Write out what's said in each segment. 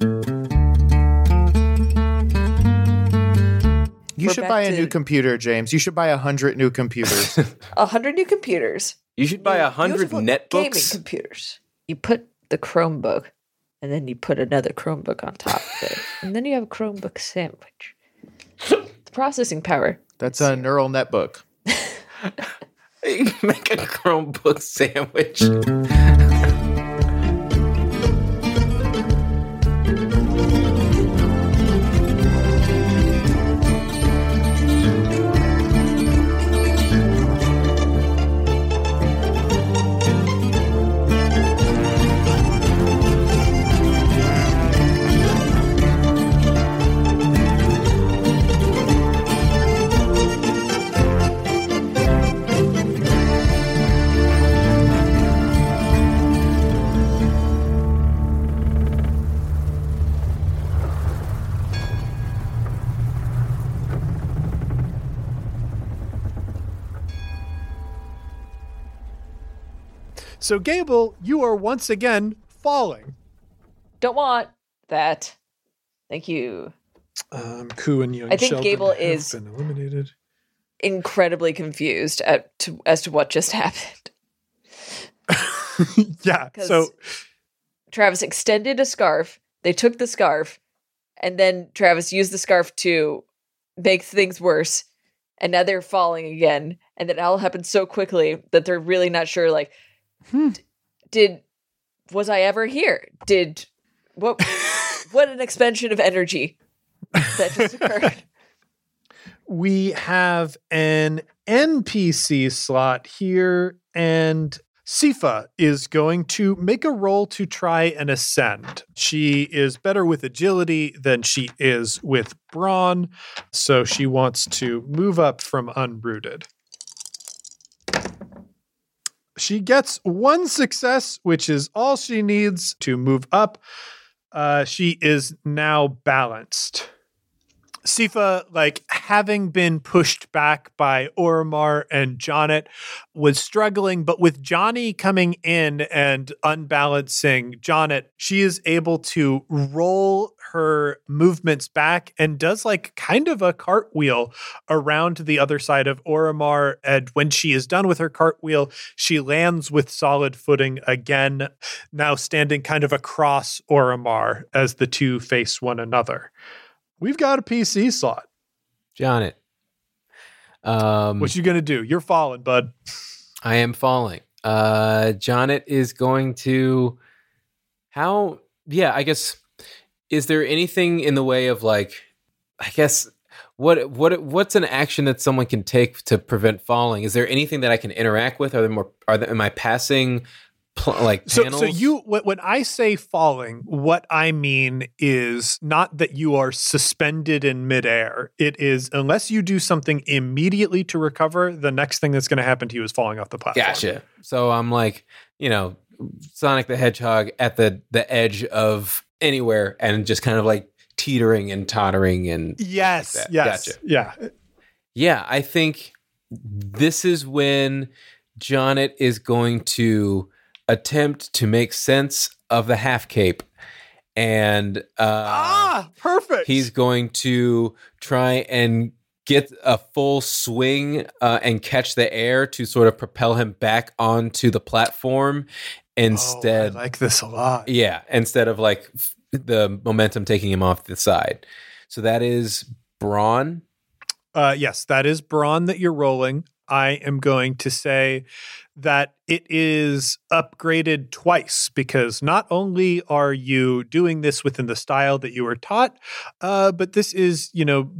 You We're should buy a to- new computer, James. You should buy a hundred new computers. A hundred new computers. You should buy a hundred Beautiful gaming netbooks. computers. You put the Chromebook, and then you put another Chromebook on top of it, and then you have a Chromebook sandwich. the processing power. That's a neural netbook. You make a Chromebook sandwich. So, Gable, you are once again falling. Don't want that. Thank you. Um, Ku and young I think Sheldon Gable is- eliminated. Incredibly confused at to, as to what just happened. yeah. So, Travis extended a scarf. They took the scarf, and then Travis used the scarf to make things worse. And now they're falling again, and it all happened so quickly that they're really not sure. Like, Hmm. d- did was I ever here? Did what? what an expansion of energy that just occurred. we have an NPC slot here, and Sifa is going to make a roll to try and ascend. She is better with agility than she is with brawn, so she wants to move up from unrooted. She gets one success, which is all she needs to move up. Uh, she is now balanced. Sifa, like having been pushed back by Oromar and Jonet, was struggling, but with Johnny coming in and unbalancing Jonet, she is able to roll her movements back and does like kind of a cartwheel around the other side of Oromar. And when she is done with her cartwheel, she lands with solid footing again, now standing kind of across Oromar as the two face one another. We've got a PC slot. Jonet. Um, What you gonna do? You're falling, bud. I am falling. Uh, Jonet is going to. How? Yeah, I guess. Is there anything in the way of like? I guess what what what's an action that someone can take to prevent falling? Is there anything that I can interact with? Are there more? Are there, am I passing? Pl- like So, panels? so you when, I say falling, what I mean is not that you are suspended in midair. It is unless you do something immediately to recover, the next thing that's going to happen to you is falling off the platform. Gotcha. So I'm like, you know, Sonic the Hedgehog at the the edge of anywhere and just kind of like teetering and tottering and Yes. Like yes. Gotcha. Yeah. yeah, I think this is when Jonet is going to attempt to make sense of the half cape and uh ah, perfect. he's going to try and get a full swing uh, and catch the air to sort of propel him back onto the platform instead Oh, I like this a lot. yeah instead of like f- the momentum taking him off the side so that is brawn Uh, yes, that is brawn that you're rolling. I am going to say that it is upgraded twice because not only are you doing this within the style that you were taught, uh, but this is, you know,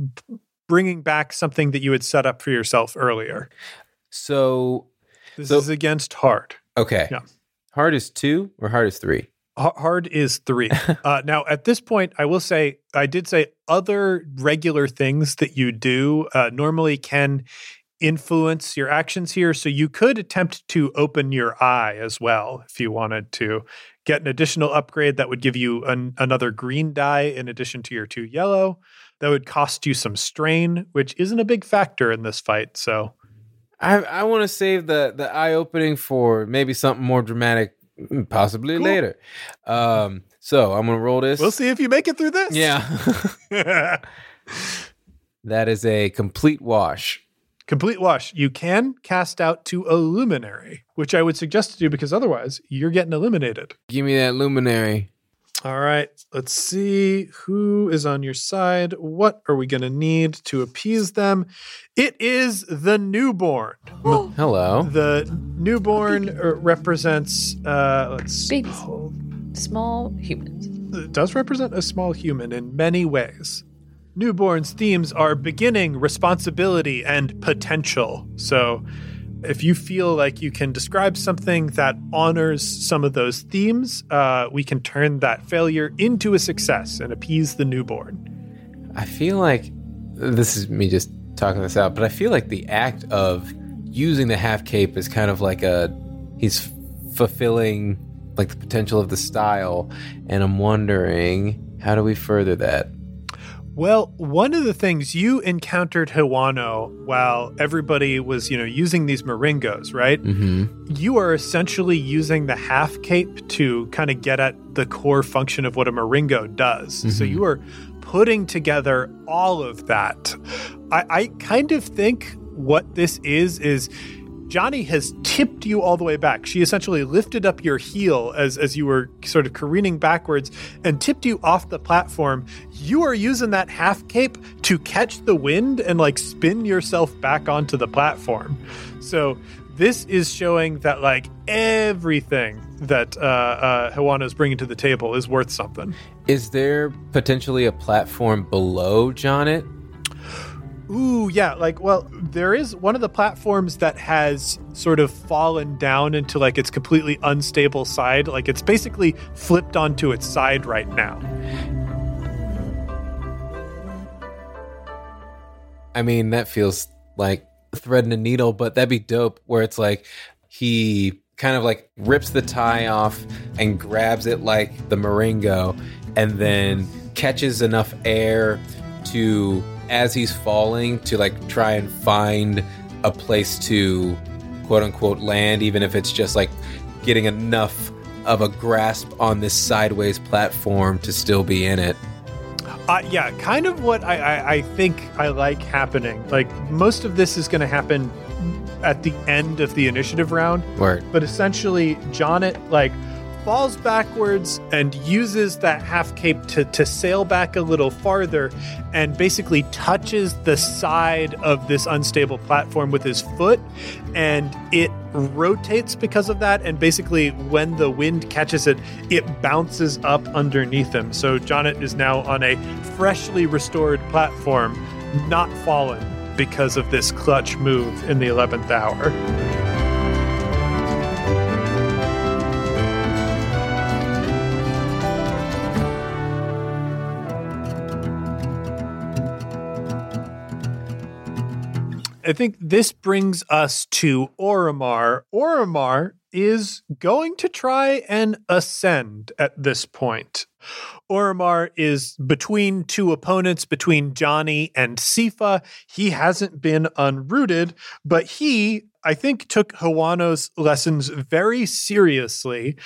bringing back something that you had set up for yourself earlier. so This So- is against hard. okay Yeah. hard is two or hard is three hard is three. uh, now, at this point, I will say, I did say other regular things that you do uh, normally can influence your actions here. So you could attempt to open your eye as well if you wanted to get an additional upgrade that would give you an, another green die in addition to your two yellow. That would cost you some strain, which isn't a big factor in this fight. So I I want to save the the eye opening for maybe something more dramatic, mm, possibly Cool. later. Um, so I'm gonna roll this. we'll see if you make it through this. Yeah, that is a complete wash. Complete wash. You can cast out to a luminary, which I would suggest to do because otherwise you're getting eliminated. Give me that luminary. All right, let's see who is on your side. What are we going to need to appease them? It is the newborn. Hello. The newborn uh, represents, uh, let's Babies. hold- Small humans. it does represent a small human in many ways. Newborn's themes are beginning, responsibility, and potential. So, if you feel like you can describe something that honors some of those themes, uh, we can turn that failure into a success and appease the newborn. I feel like this is me just talking this out, but I feel like the act of using the half cape is kind of like a he's fulfilling like the potential of the style, and I'm wondering how do we further that? Well, one of the things you encountered Hiwano while everybody was, you know, using these moringos, right? Mm-hmm. you are essentially using the half cape to kind of get at the core function of what a moringo does. So Mhm. you are putting together all of that. I, I kind of think what this is is Johnny has tipped you all the way back. She essentially lifted up your heel as as you were sort of careening backwards and tipped you off the platform. You are using that half cape to catch the wind and like spin yourself back onto the platform. So this is showing that like everything that uh, uh, Hiwana is bringing to the table is worth something. Is there potentially a platform below Jonet? Ooh, yeah. Like, well, there is one of the platforms that has sort of fallen down into like its completely unstable side. Like, it's basically flipped onto its side right now. I mean, that feels like threading a needle, but that'd be dope where it's like he kind of like rips the tie off and grabs it like the Moringo and then catches enough air to, as he's falling, to like try and find a place to quote unquote land, even if it's just like getting enough of a grasp on this sideways platform to still be in it. Uh, yeah, kind of what I, I, I think I like happening. Like, most of this is going to happen at the end of the initiative round. Word. but essentially Jonet like falls backwards and uses that half cape to, to sail back a little farther and basically touches the side of this unstable platform with his foot. And it rotates because of that. And basically when the wind catches it it bounces up underneath him. So Jonet is now on a freshly restored platform not fallen because of this clutch move in the 11th hour I think this brings us to Oromar. Oromar is going to try and ascend at this point. Oromar is between two opponents, between Johnny and Sifa. He hasn't been unrooted, but he, I think, took Hawano's lessons very seriously.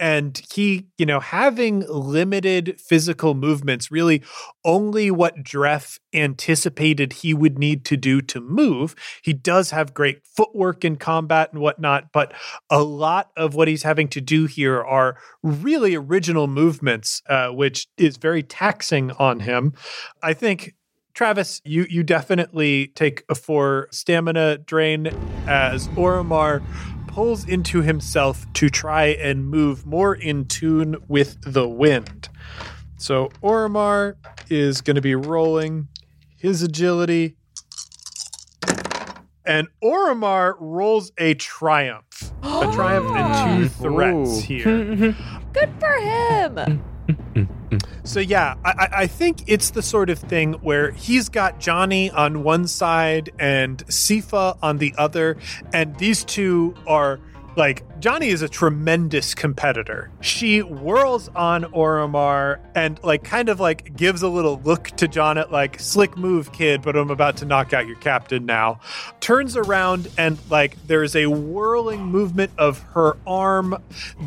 And he, you know, having limited physical movements, really only what Dref anticipated he would need to do to move. He does have great footwork in combat and whatnot, but a lot of what he's having to do here are really original movements, uh, which is very taxing on him. I think. Travis, you you definitely take a four stamina drain as Oromar pulls into himself to try and move more in tune with the wind. So Oromar is going to be rolling his agility. And Oromar rolls a triumph. A triumph and two threats here. Good for him. So yeah, I, I- think it's the sort of thing where he's got Johnny on one side and Sifa on the other, and these two are like Johnny is a tremendous competitor. She whirls on Oromar and like kind of like gives a little look to Jonet like slick move kid, but I'm about to knock out your captain now. Turns around and like there's a whirling movement of her arm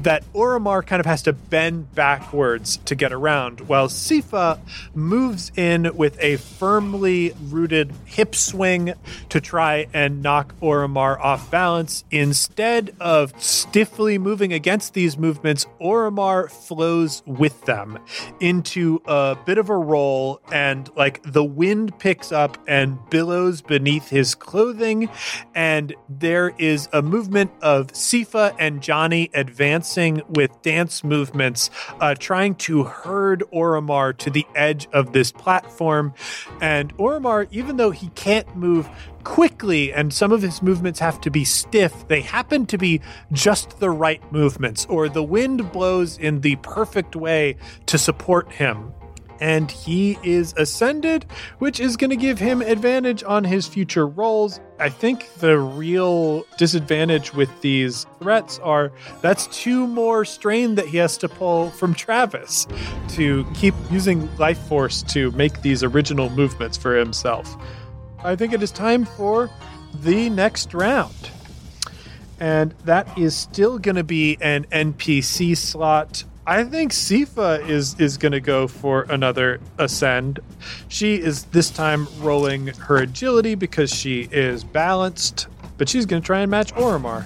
that Oromar kind of has to bend backwards to get around, while Sifa moves in with a firmly rooted hip swing to try and knock Oromar off balance. Instead of stiffly moving against these movements, Oromar flows with them into a bit of a roll, and like the wind picks up and billows beneath his clothing, and there is a movement of Sifa and Johnny advancing with dance movements, uh, trying to herd Oromar to the edge of this platform. And Oromar, even though he can't move quickly and some of his movements have to be stiff, they happen to be just the right movements, or the wind blows in the perfect way to support him and he is ascended, which is going to give him advantage on his future rolls. I think the real disadvantage with these threats are that's two more strain that he has to pull from Travis to keep using life force to make these original movements for himself. I think it is time for the next round. And that is still going to be an NPC slot. I think Sifa is is going to go for another ascend. She is this time rolling her agility because she is balanced, but she's going to try and match Oromar.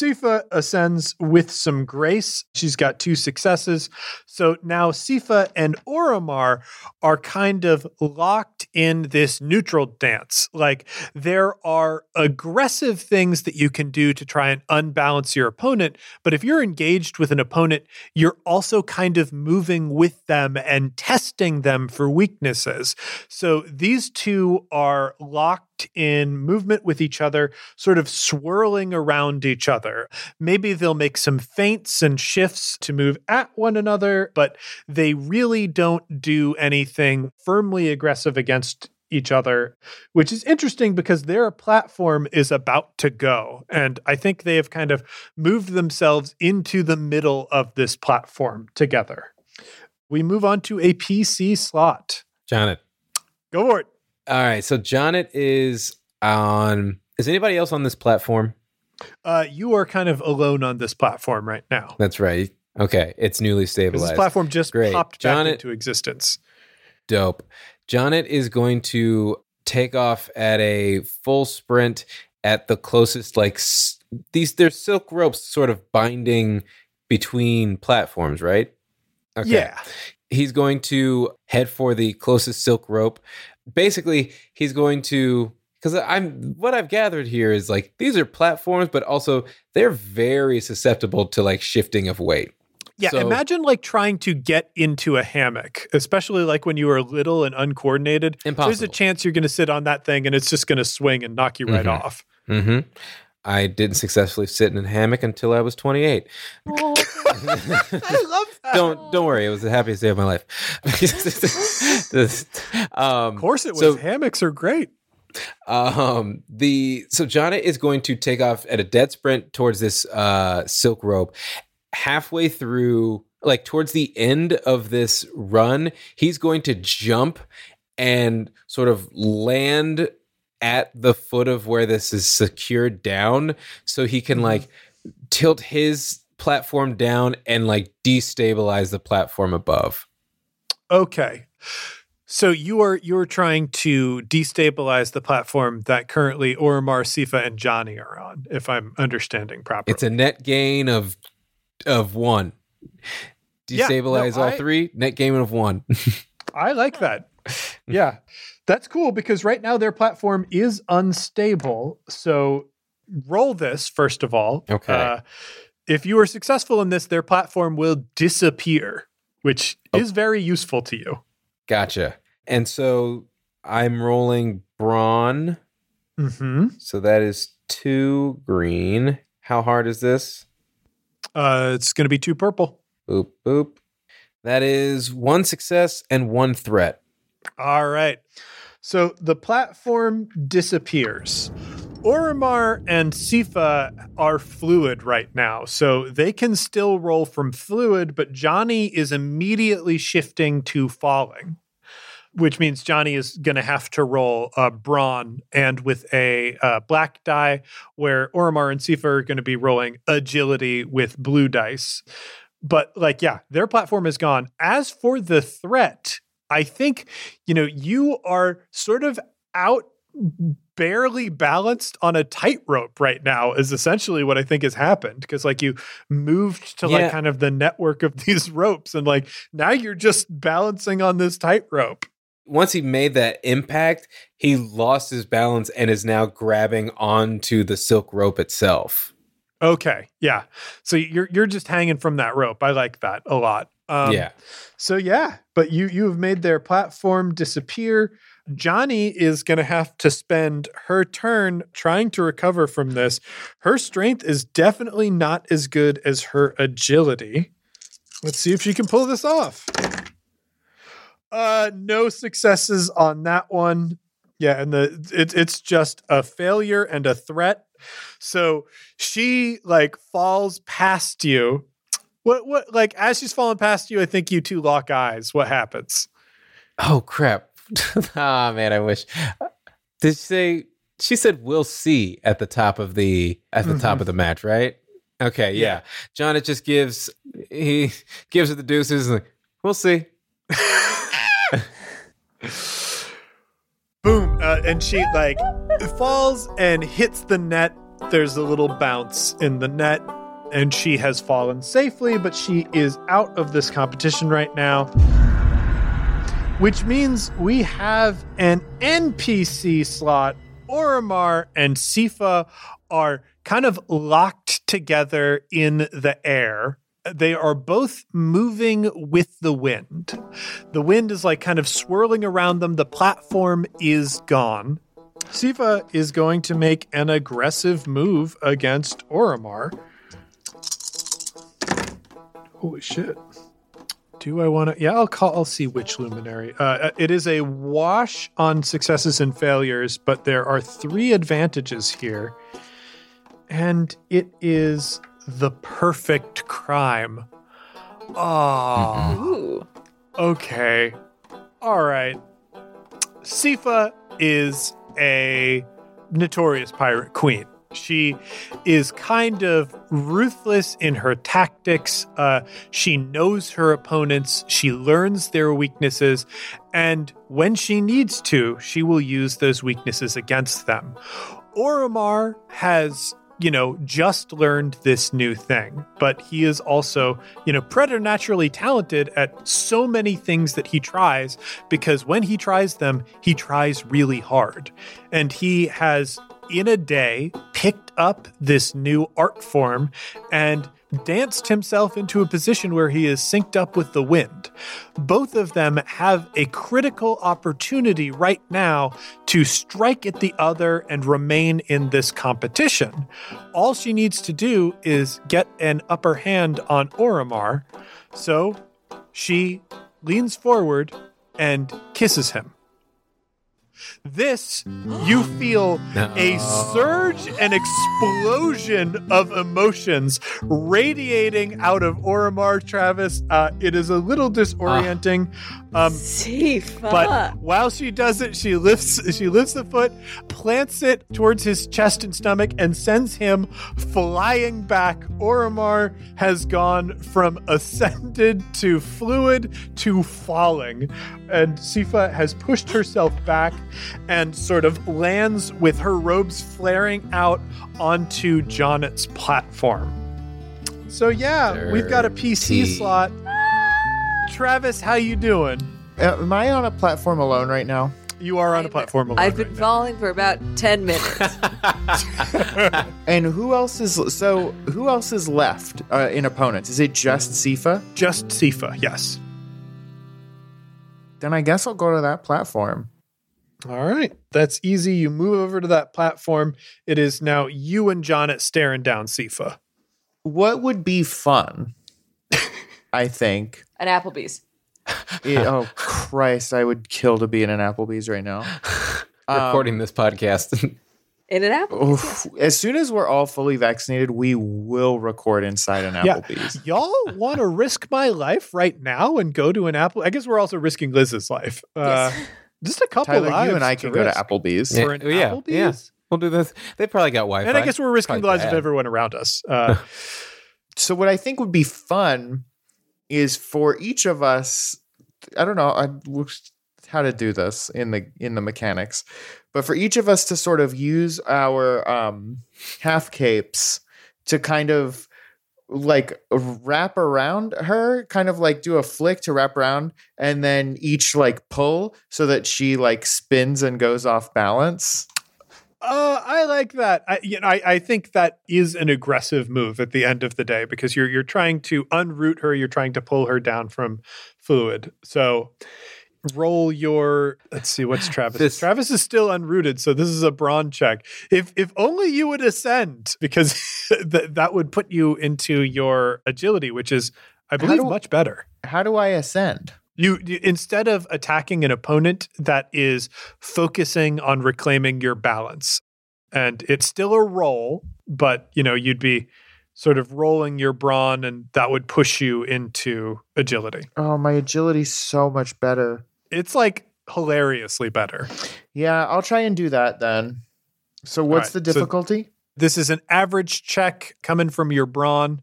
Sifa ascends with some grace. She's got two successes. So now Sifa and Oromar are kind of locked in this neutral dance. Like there are aggressive things that you can do to try and unbalance your opponent. But if you're engaged with an opponent, you're also kind of moving with them and testing them for weaknesses. So these two are locked in movement with each other, sort of swirling around each other. Maybe they'll make some feints and shifts to move at one another, but they really don't do anything firmly aggressive against each other, which is interesting because their platform is about to go. And I think they have kind of moved themselves into the middle of this platform together. We move on to a PC slot. Jonet. Go for it. All right. So Jonet is on. Is anybody else on this platform? Uh, you are kind of alone on this platform right now. That's right. Okay. It's newly stabilized. This platform just Great. popped back into existence. Dope. Jonet is going to take off at a full sprint at the closest, like s- these. There's silk ropes sort of binding between platforms, right? Yeah. He's going to head for the closest silk rope. Basically, he's going to because I'm what I've gathered here is like these are platforms, but also they're very susceptible to like shifting of weight. Yeah, So- imagine like trying to get into a hammock, especially like when you are little and uncoordinated. Impossible. There's a chance you're going to sit on that thing and it's just going to swing and knock you right Mhm. off. hmm I didn't successfully sit in a hammock until I was 28. Oh, I love that. don't don't worry. It was the happiest day of my life. um, Of course it was. So- Hammocks are great. Um, the so Jonna is going to take off at a dead sprint towards this uh, silk rope. Halfway through, like towards the end of this run, he's going to jump and sort of land at the foot of where this is secured down, so he can like tilt his platform down and like destabilize the platform above. Okay. So you are you're trying to destabilize the platform that currently Oromar, Sifa, and Johnny are on, if I'm understanding properly. It's a net gain of of one. Yeah, no, Destabilize all I- three, net gain of one. I like that. yeah. That's cool because right now their platform is unstable. So roll this first of all. Okay. Uh, if you are successful in this, their platform will disappear, which Oh. is very useful to you. gotcha. And so I'm rolling brawn. Mm-hmm. So that is two green. How hard is this? Uh, it's going to be two purple. Boop, boop. That is one success and one threat. All right. So the platform disappears. Oromar and Sifa are fluid right now, so they can still roll from fluid, but Johnny is immediately shifting to falling, which means Johnny is going to have to roll a brawn and with a uh, black die, where Oromar and Sifa are going to be rolling agility with blue dice. But, like, yeah, their platform is gone. As for the threat, I think, you know, you are sort of out barely balanced on a tightrope right now is essentially what I think has happened because like you moved to Yeah. like kind of the network of these ropes and like now you're just balancing on this tightrope. Once he made that impact, he lost his balance and is now grabbing onto the silk rope itself. Okay, yeah. So you're you're just hanging from that rope. I like that a lot. Um, yeah. So yeah, but you you have made their platform disappear. Johnny is going to have to spend her turn trying to recover from this. Her strength is definitely not as good as her agility. Let's see if she can pull this off. Uh no successes on that one. Yeah, and the it, it's just a failure and a threat. So she like falls past you what what like as she's falling past you, I think you two lock eyes. What happens? Oh crap. ah man, I wish. Did she say she said we'll see at the top of the at the top of the match, right? Okay, yeah. John it just gives he gives her the deuces and like, we'll see. Boom! Uh, and she like falls and hits the net. There's a little bounce in the net, and she has fallen safely, but she is out of this competition right now. Which means we have an NPC slot. Oromar and Sifa are kind of locked together in the air. They are both moving with the wind. The wind is like kind of swirling around them. The platform is gone. Sifa is going to make an aggressive move against Oromar. Holy shit. Do I want to? Yeah, I'll call. I'll see which luminary. Uh, it is a wash on successes and failures, but there are three advantages here, and it is the perfect crime. Ah, Ooh. okay, all right. Sifa is a notorious pirate queen. She is kind of ruthless in her tactics. Uh, she knows her opponents. She learns their weaknesses. And when she needs to, she will use those weaknesses against them. Oromar has, you know, just learned this new thing, but he is also, you know, preternaturally talented at so many things that he tries because when he tries them, he tries really hard. And he has in a day picked up this new art form and danced himself into a position where he is synced up with the wind. Both of them have a critical opportunity right now to strike at the other and remain in this competition. All she needs to do is get an upper hand on Oromar. So she leans forward and kisses him. This, you feel a surge and explosion of emotions radiating out of Oromar Travis. Uh, it is a little disorienting. Um, Sifa. but while she does it, she lifts she lifts the foot, plants it towards his chest and stomach, and sends him flying back. Oromar has gone from ascended to fluid to falling, and Sifa has pushed herself back and sort of lands with her robes flaring out onto Jonet's platform. So yeah, we've got a PC slot. Travis, how you doing? Uh, am I on a platform alone right now? You are on a platform alone. I've been right now. falling for about 10 minutes. And who else is so? Who else is left uh, in opponents? Is it just Sifa? Just Sifa, yes. Then I guess I'll go to that platform. All right. That's easy. You move over to that platform. It is now you and Jonet staring down Sifa. What would be fun? I think. An Applebee's. It- oh Christ, I would kill to be in an Applebee's right now. Recording this podcast. In an Applebee's. Oof. As soon as we're all fully vaccinated, we will record inside an Yeah. Applebee's. Y'all want to risk my life right now and go to an Apple? I guess we're also risking Liz's life. Uh, Yes. just a couple Tyler, lives you and I to can go to. Applebee's. Yeah. for an yeah, Applebee's. yeah. we'll do this. They probably got Wi-Fi. And I guess we're risking Probably the lives bad. of everyone around us. Uh, So what I think would be fun is for each of us. I don't know I, looked how to do this in the in the mechanics, but for each of us to sort of use our um, half capes to kind of like wrap around her, kind of like do a flick to wrap around, and then each like pull so that she like spins and goes off balance. Uh, I like that. I, you know, I, I think that is an aggressive move at the end of the day because you're you're trying to unroot her. You're trying to pull her down from fluid. So roll your. Let's see what's Travis. This- Travis is still unrooted, so this is a brawn check. If if only you would ascend because that that would put you into your agility, which is I believe do- much better. How do I ascend? You, you instead of attacking an opponent that is focusing on reclaiming your balance, and it's still a roll, but you know you'd be sort of rolling your brawn, and that would push you into agility. Oh, my agility's so much better. It's like hilariously better. Yeah, I'll try and do that then. So what's right, the so- difficulty? This is an average check coming from your brawn.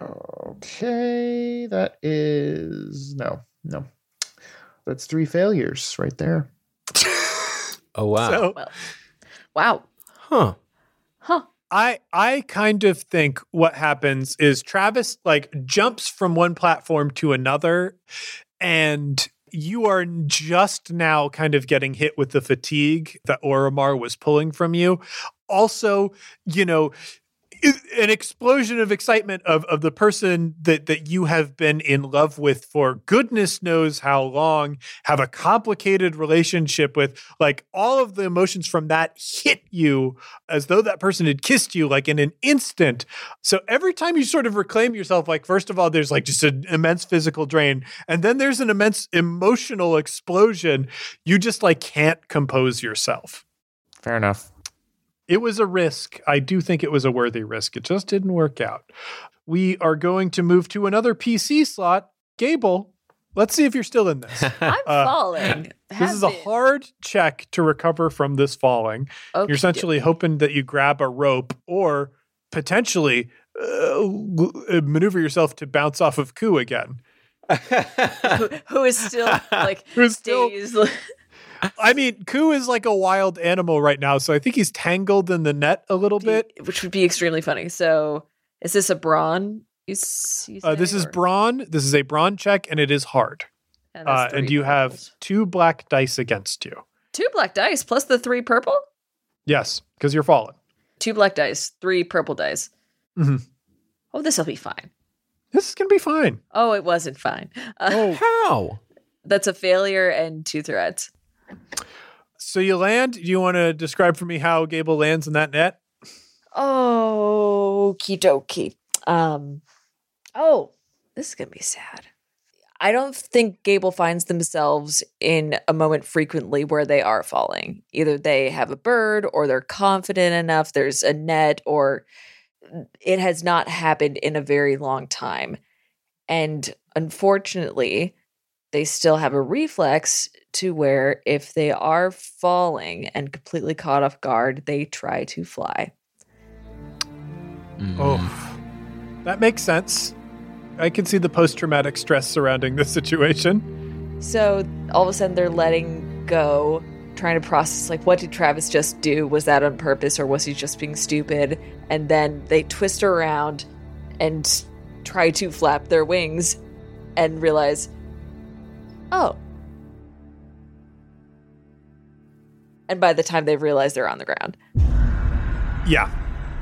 Okay, that is no, no. That's three failures right there. Oh wow. So Well, wow. huh. Huh. I I kind of think what happens is Travis like jumps from one platform to another and you are just now kind of getting hit with the fatigue that Oromar was pulling from you. Also, you know, i- an explosion of excitement of, of the person that, that you have been in love with for goodness knows how long, have a complicated relationship with, like all of the emotions from that hit you as though that person had kissed you like in an instant. So every time you sort of reclaim yourself, like, first of all, there's like just an immense physical drain, and then there's an immense emotional explosion. You just like can't compose yourself. Fair enough. It was a risk. I do think it was a worthy risk. It just didn't work out. We are going to move to another PC slot. Gable, let's see if you're still in this. I'm Uh, falling. This Have is a hard check to recover from this falling. You're essentially hoping that you grab a rope or potentially uh, maneuver yourself to bounce off of Ku again. who, who is still like Who's still- stays- I mean, Ku is like a wild animal right now, so I think he's tangled in the net a little bit. which would be extremely funny. So, is this a brawn? You, s- you Uh, this say, is or- brawn. This is a brawn check, and it is hard. and, Uh, and three you have two black dice against you. two black dice plus the three purple. Yes, because you're fallen. Two black dice, three purple dice. Mhm. Oh, this will be fine. This is gonna be fine. Oh, it wasn't fine. Uh, Oh, How? That's a failure and two threats. So you land. Do you want to describe for me how Gable lands in that net? Oh, Okie dokie. Um, oh, this is gonna be sad. I don't think Gable finds themselves in a moment frequently where they are falling. Either they have a bird or they're confident enough, there's a net, or it has not happened in a very long time. And unfortunately, they still have a reflex to where if they are falling and completely caught off guard, they try to fly. Oh, that makes sense. I can see the post traumatic stress surrounding this situation. So all of a sudden they're letting go, trying to process like what did Travis just do? Was that on purpose or was he just being stupid? And then they twist around and try to flap their wings and realize, oh. And by the time they realize they're on the ground. Yeah,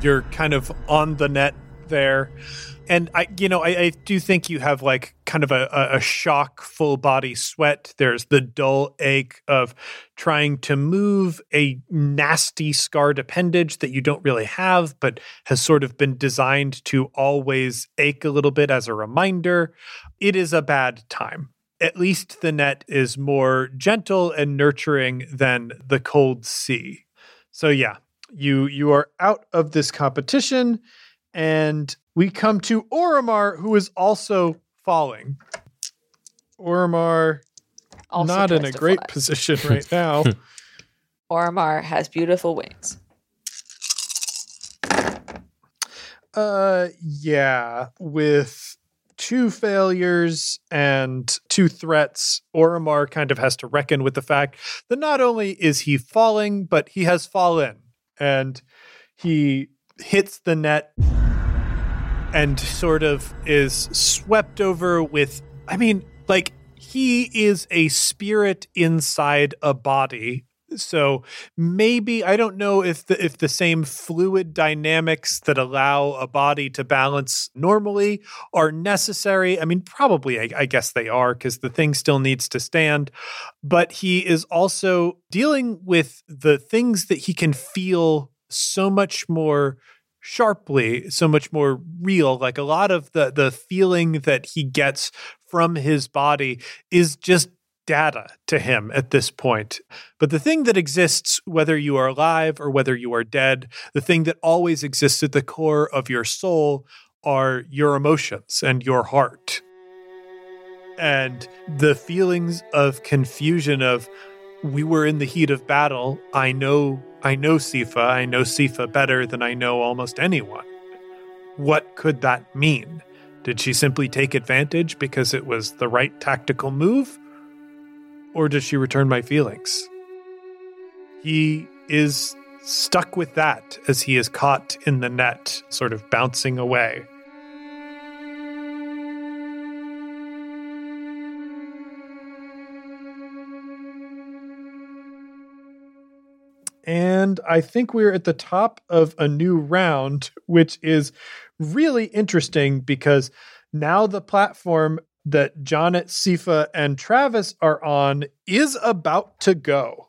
you're kind of on the net, there. And I, you know, I, I do think you have like kind of a, a shock, full body sweat. There's the dull ache of trying to move a nasty scarred appendage that you don't really have, but has sort of been designed to always ache a little bit as a reminder. It is a bad time. At least the net is more gentle and nurturing than the cold sea. So yeah, you you are out of this competition and we come to Oromar, who is also falling. Oromar, Also not in a great fly. position right now. Oromar has beautiful wings. uh, yeah, with two failures and two threats, Oromar kind of has to reckon with the fact that not only is he falling, but he has fallen, and he hits the net and sort of is swept over with I mean, like he is a spirit inside a body. So maybe I don't know if the if the same fluid dynamics that allow a body to balance normally are necessary. I mean, probably I, I guess they are because the thing still needs to stand. But he is also dealing with the things that he can feel so much more sharply so much more real like a lot of the the feeling that he gets from his body is just data to him at this point but the thing that exists whether you are alive or whether you are dead the thing that always exists at the core of your soul are your emotions and your heart and the feelings of confusion of we were in the heat of battle i know I know Sifa. I know Sifa better than I know almost anyone. What could that mean? Did she simply take advantage because it was the right tactical move? Or does she return my feelings? He is stuck with that as he is caught in the net, sort of bouncing away. And I think we're at the top of a new round, which is really interesting because now the platform that Jonet, Sifa, and Travis are on is about to go.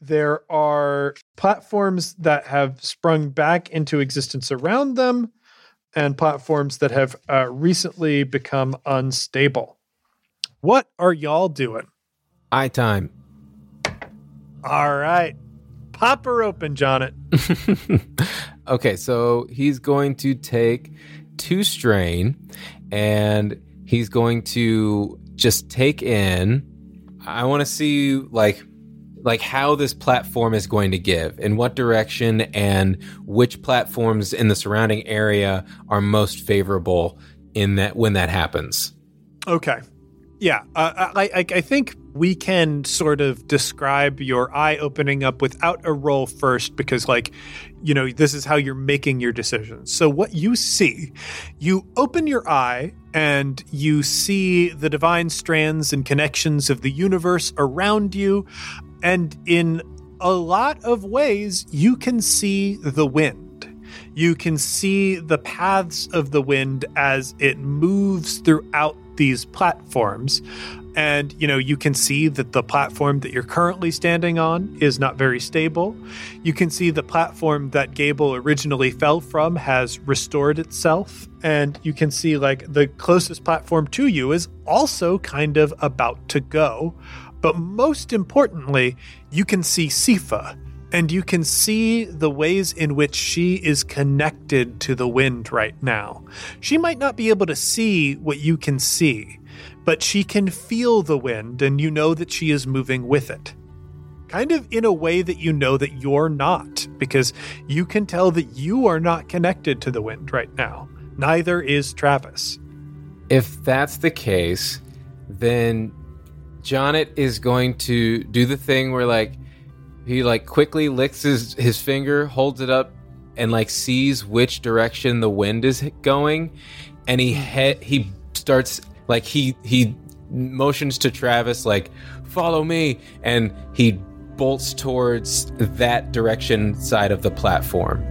There are platforms that have sprung back into existence around them and platforms that have uh, recently become unstable. What are y'all doing? Eye time. All right. Pop her open, Jonet. okay, so he's going to take two strain and he's going to just take in I want to see like like how this platform is going to give in what direction and which platforms in the surrounding area are most favorable in that when that happens. Okay. Yeah, uh, I, I, I think we can sort of describe your eye opening up without a roll first because, like, you know, this is how you're making your decisions. So, what you see, you open your eye and you see the divine strands and connections of the universe around you. And in a lot of ways, you can see the wind. You can see the paths of the wind as it moves throughout these platforms and you know you can see that the platform that you're currently standing on is not very stable. You can see the platform that gable originally fell from has restored itself. And you can see like the closest platform to you is also kind of about to go. But most importantly you can see sifa. And you can see the ways in which she is connected to the wind right now. She might not be able to see what you can see, but she can feel the wind and you know that she is moving with it. Kind of in a way that you know that you're not, because you can tell that you are not connected to the wind right now. Neither is Travis. If that's the case, then Jonet is going to do the thing where like he like quickly licks his his finger, holds it up, and like sees which direction the wind is going, and he he, he starts like he he motions to Travis like follow me, and he bolts towards that direction side of the platform.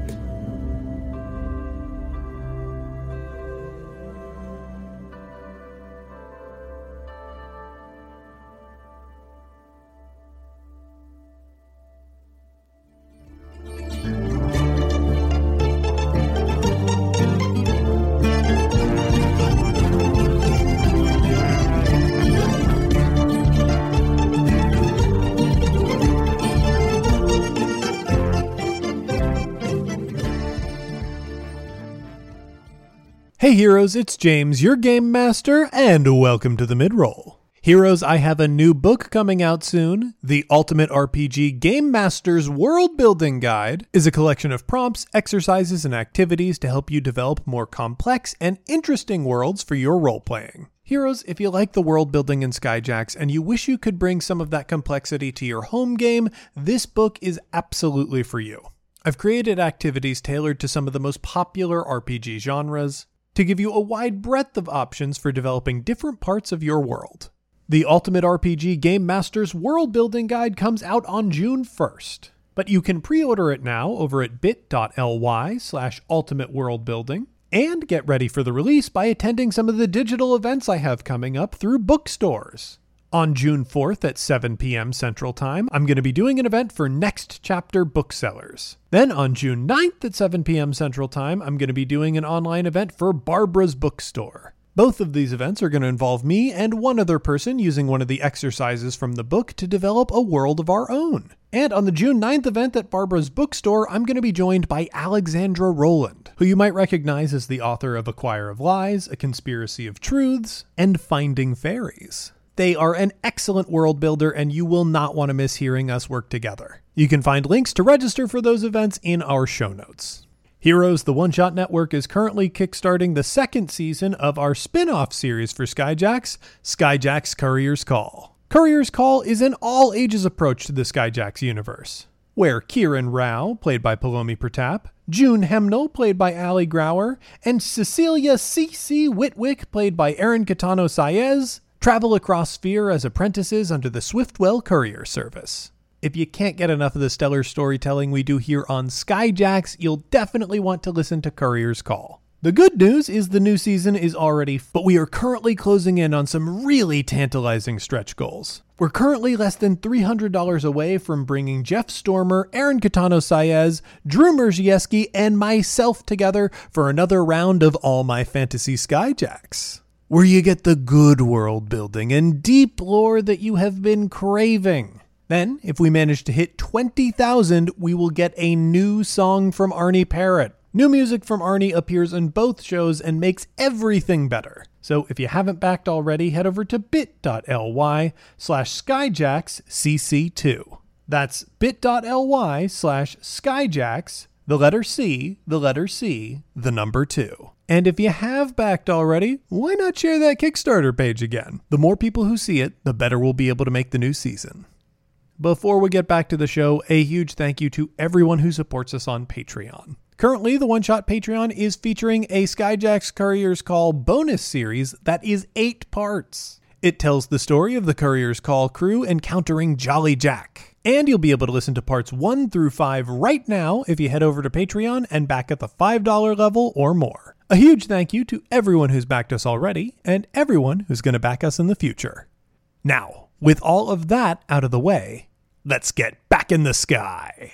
Hey heroes, it's James, your game master, and welcome to the midroll. Heroes, I have a new book coming out soon. The Ultimate RPG Game Master's World Building Guide is a collection of prompts, exercises, and activities to help you develop more complex and interesting worlds for your role playing. Heroes, if you like the world building in Skyjacks and you wish you could bring some of that complexity to your home game, this book is absolutely for you. I've created activities tailored to some of the most popular RPG genres to give you a wide breadth of options for developing different parts of your world. The Ultimate RPG Game Master's World Building Guide comes out on June 1st, but you can pre-order it now over at bit.ly slash ultimate world building and get ready for the release by attending some of the digital events I have coming up through bookstores. On June 4th at 7 p.m. Central Time, I'm going to be doing an event for Next Chapter booksellers. Then on June 9th at 7 p.m. Central Time, I'm going to be doing an online event for Barbara's Bookstore. Both of these events are going to involve me and one other person using one of the exercises from the book to develop a world of our own. And on the June 9th event at Barbara's Bookstore, I'm going to be joined by Alexandra Rowland, who you might recognize as the author of A Choir of Lies, A Conspiracy of Truths, and Finding Fairies. They are an excellent world builder, and you will not want to miss hearing us work together. You can find links to register for those events in our show notes. Heroes, the One Shot Network is currently kickstarting the second season of our spin off series for Skyjacks, Skyjacks Courier's Call. Courier's Call is an all ages approach to the Skyjacks universe, where Kieran Rao, played by Palomi Pratap, June Hemnall, played by Ali Grauer, and Cecilia C.C. Whitwick, played by Aaron Catano Saez, travel across Sphere as apprentices under the Swiftwell Courier Service. If you can't get enough of the stellar storytelling we do here on Skyjacks, you'll definitely want to listen to Courier's Call. The good news is the new season is already, but we are currently closing in on some really tantalizing stretch goals. We're currently less than $300 away from bringing Jeff Stormer, Aaron Catano Saez, Drew Merzieski, and myself together for another round of All My Fantasy Skyjacks, where you get the good world building and deep lore that you have been craving. Then, if we manage to hit 20,000, we will get a new song from Arnie Parrott. New music from Arnie appears in both shows and makes everything better. So if you haven't backed already, head over to bit.ly slash skyjackscc2. That's bit.ly slash skyjacks, the letter C, the letter C, the number 2. And if you have backed already, why not share that Kickstarter page again? The more people who see it, the better we'll be able to make the new season. Before we get back to the show, a huge thank you to everyone who supports us on Patreon. Currently, the One Shot Patreon is featuring a Skyjacks Courier's Call bonus series that is eight parts. It tells the story of the Courier's Call crew encountering Jolly Jack. And you'll be able to listen to parts 1 through 5 right now if you head over to Patreon and back at the $5 level or more. A huge thank you to everyone who's backed us already and everyone who's going to back us in the future. Now, with all of that out of the way, let's get back in the sky.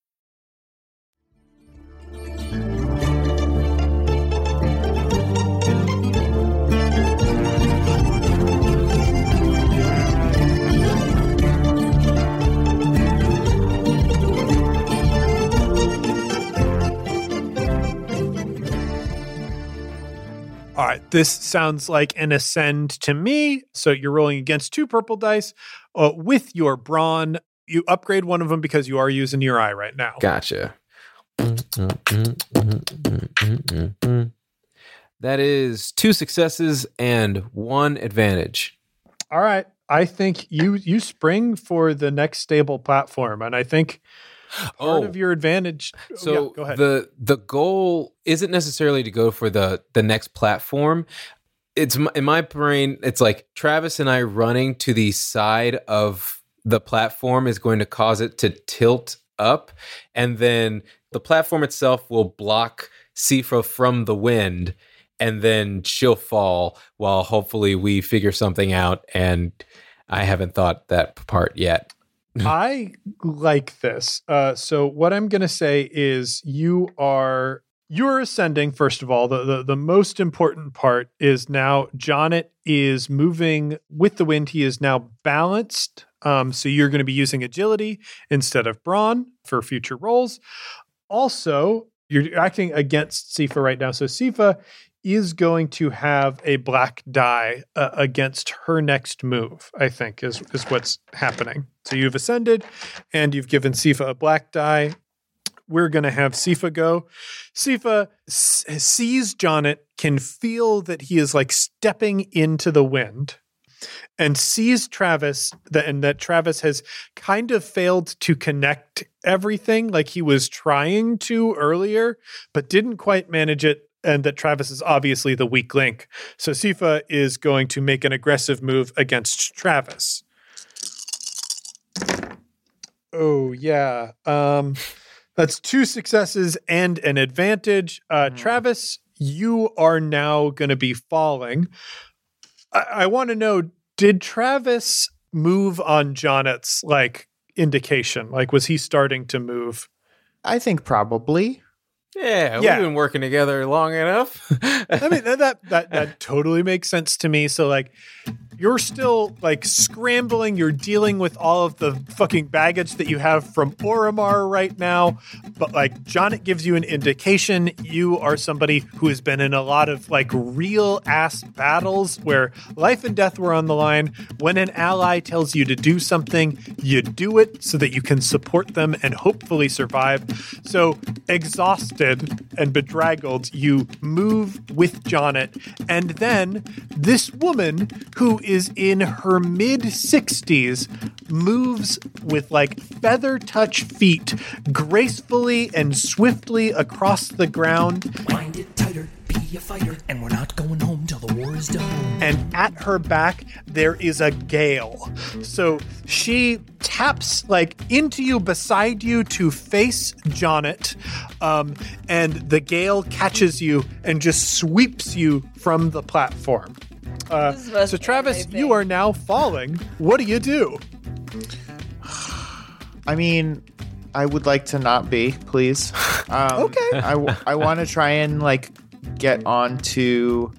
All right, this sounds like an ascend to me. So you're rolling against two purple dice uh, with your brawn. You upgrade one of them because you are using your eye right now. Gotcha. That is two successes and one advantage. All right, I think you you spring for the next stable platform, and I think part Oh. of your advantage. oh, So yeah, go ahead. the the goal isn't necessarily to go for the the next platform. It's in my brain. It's like Travis and I running to the side of the platform is going to cause it to tilt up, and then the platform itself will block Sifa from the wind, and then she'll fall while hopefully we figure something out. And I haven't thought that part yet. I like this. Uh, so what I'm going to say is you are you're ascending first of all. The, the the most important part is now Jonet is moving with the wind. He is now balanced. Um, so you're going to be using agility instead of brawn for future rolls also you're acting against Sifa right now. So Sifa is going to have a black die uh, against her next move i think is is what's happening so you've ascended and you've given Sifa a black die we're going to have Sifa go. Sifa s- sees Jonet, can feel that he is like stepping into the wind, and sees Travis that and that Travis has kind of failed to connect everything like he was trying to earlier, but didn't quite manage it. And that Travis is obviously the weak link. So Sifa is going to make an aggressive move against Travis. Oh yeah. Um that's two successes and an advantage. Uh, Mm. Travis, you are now going to be falling. I, I want to know did Travis move on Jonet's like indication? Like, was he starting to move? I think probably. Yeah, Yeah. we've been working together long enough. I mean, that, that that that totally makes sense to me. So like you're still like scrambling, you're dealing with all of the fucking baggage that you have from Oromar right now, but like Jonet gives you an indication you are somebody who has been in a lot of like real ass battles where life and death were on the line. When an ally tells you to do something, you do it so that you can support them and hopefully survive. So exhausted and bedraggled, you move with Jonet, and then this woman who is in her mid 60s moves with like feather touch feet gracefully and swiftly across the ground. Wind it tighter, be a fighter, and we're not going home till the war is done. and at her back there is a gale. So she taps like into you beside you to face Jonet, um, and the gale catches you and just sweeps you from the platform. Uh, This is the most so Travis, anime you are now falling. What do you do? I mean, I would like to not be, please. Um, Okay. I, w- I want to try and like get mm-hmm. onto.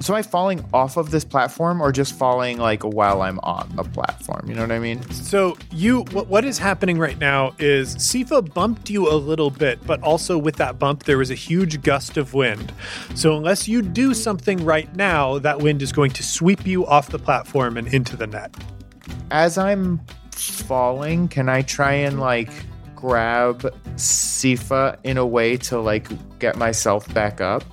So am I falling off of this platform or just falling like while I'm on the platform? You know what I mean? So you, what, what is happening right now is Sifa bumped you a little bit, but also with that bump there was a huge gust of wind. So unless you do something right now, that wind is going to sweep you off the platform and into the net. As I'm falling, can I try and like grab Sifa in a way to like get myself back up?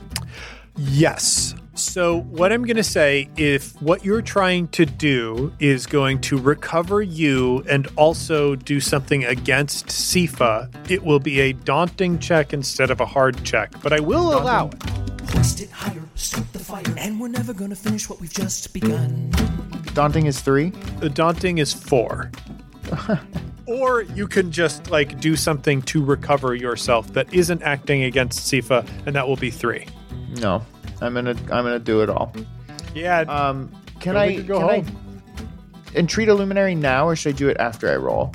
Yes. So, what I'm going to say, if what you're trying to do is going to recover you and also do something against Sifa, it will be a daunting check instead of a hard check, but I will allow it. Hoist it higher, start the fire, and we're never gonna finish what we've just begun. Daunting is three. The daunting is four. or you can just like do something to recover yourself that isn't acting against Sifa, and that will be three. No, I'm gonna I'm gonna do it all. Yeah. Um, can I we could go can I home. entreat a luminary now, or should I do it after I roll?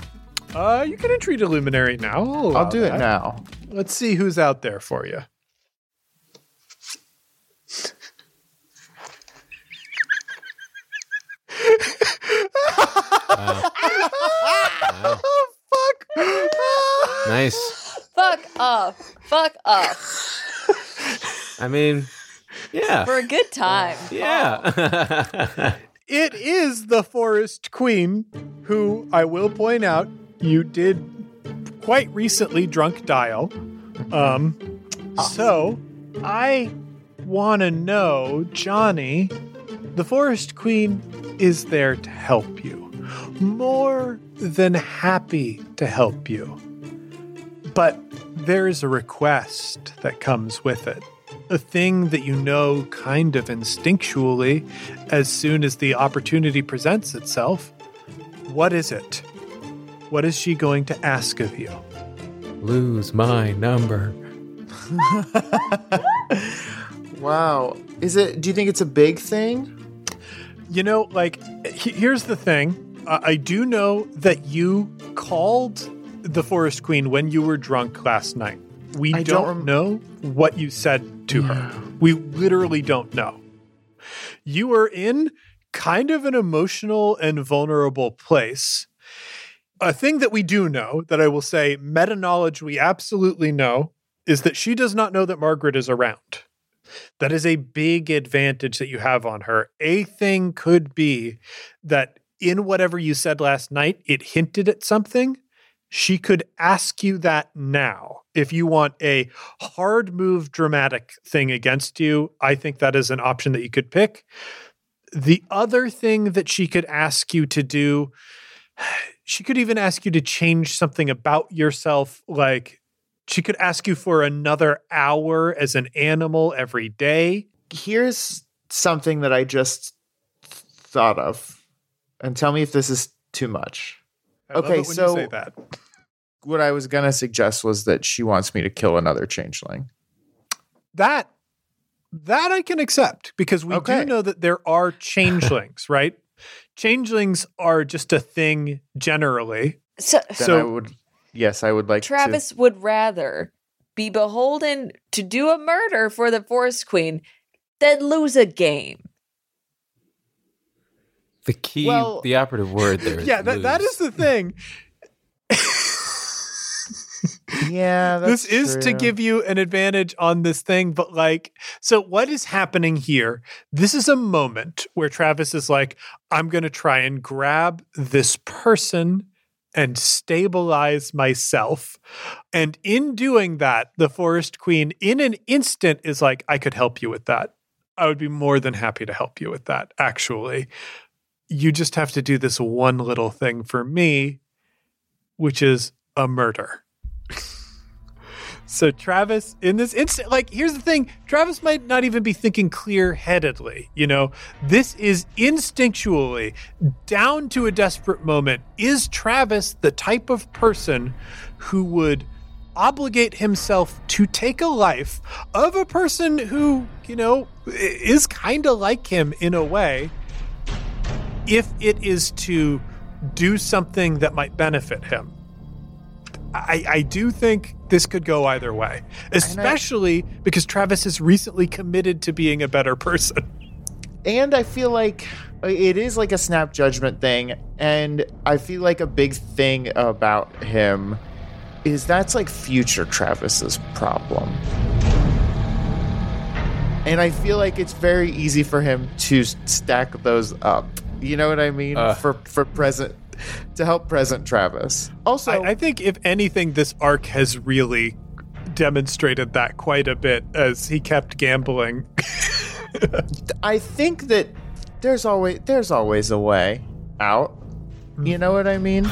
uh, you can entreat a luminary now. I'll, I'll allow do it now. Let's see who's out there for you. nice. Fuck off. Fuck off. I mean, yeah. For a good time. Yeah. It is the Forest Queen, who I will point out you did quite recently drunk dial. Um, so I want to know, Johnny, the Forest Queen is there to help you, more than happy to help you. But there is a request that comes with it. A thing that you know kind of instinctually as soon as the opportunity presents itself. What is it? What is she going to ask of you? Lose my number. Wow. Is it? Do you think it's a big thing? You know, like, here's the thing. Uh, I do know that you called the Forest Queen when you were drunk last night. We I don't, don't rem- know what you said to her. We literally don't know. You were in kind of an emotional and vulnerable place. A thing that we do know, that I will say, meta knowledge we absolutely know, is that she does not know that Margaret is around. That is a big advantage that you have on her. A thing could be that in whatever you said last night, it hinted at something. She could ask you that now. If you want a hard move, dramatic thing against you, I think that is an option that you could pick. The other thing that she could ask you to do, she could even ask you to change something about yourself. Like she could ask you for another hour as an animal every day. Here's something that I just thought of, and tell me if this is too much. Okay, it when you so- say that. What I was gonna suggest was that she wants me to kill another changeling. that that I can accept because we Okay. do know that there are changelings, right? Changelings are just a thing generally. So Then So- I would, yes, I would like Travis would rather be beholden to do a murder for the Forest Queen than lose a game. The key, Well- the operative word there. Is Yeah, that, that lose. is the thing. Yeah, that's this is to give you an advantage on this thing, but like, so what is happening here? This is a moment where Travis is like, I'm going to try and grab this person and stabilize myself. And in doing that, the Forest Queen, in an instant, is like, I could help you with that. I would be more than happy to help you with that, actually. You just have to do this one little thing for me, which is a murder. So Travis, in this instant, like here's the thing: Travis might not even be thinking clear-headedly. You know, this is instinctually down to a desperate moment. Is Travis the type of person who would obligate himself to take a life of a person who, you know, is kind of like him in a way, if it is to do something that might benefit him? I, I do think this could go either way, especially because Travis has recently committed to being a better person. and I feel like it is like a snap judgment thing, and I feel like a big thing about him is that's like future Travis's problem. And I feel like it's very easy for him to stack those up. You know what I mean? Uh. for for present to help present Travis. Also, I, I think, if anything, this arc has really demonstrated that quite a bit as he kept gambling. I think that there's always there's always a way out. You know what I mean?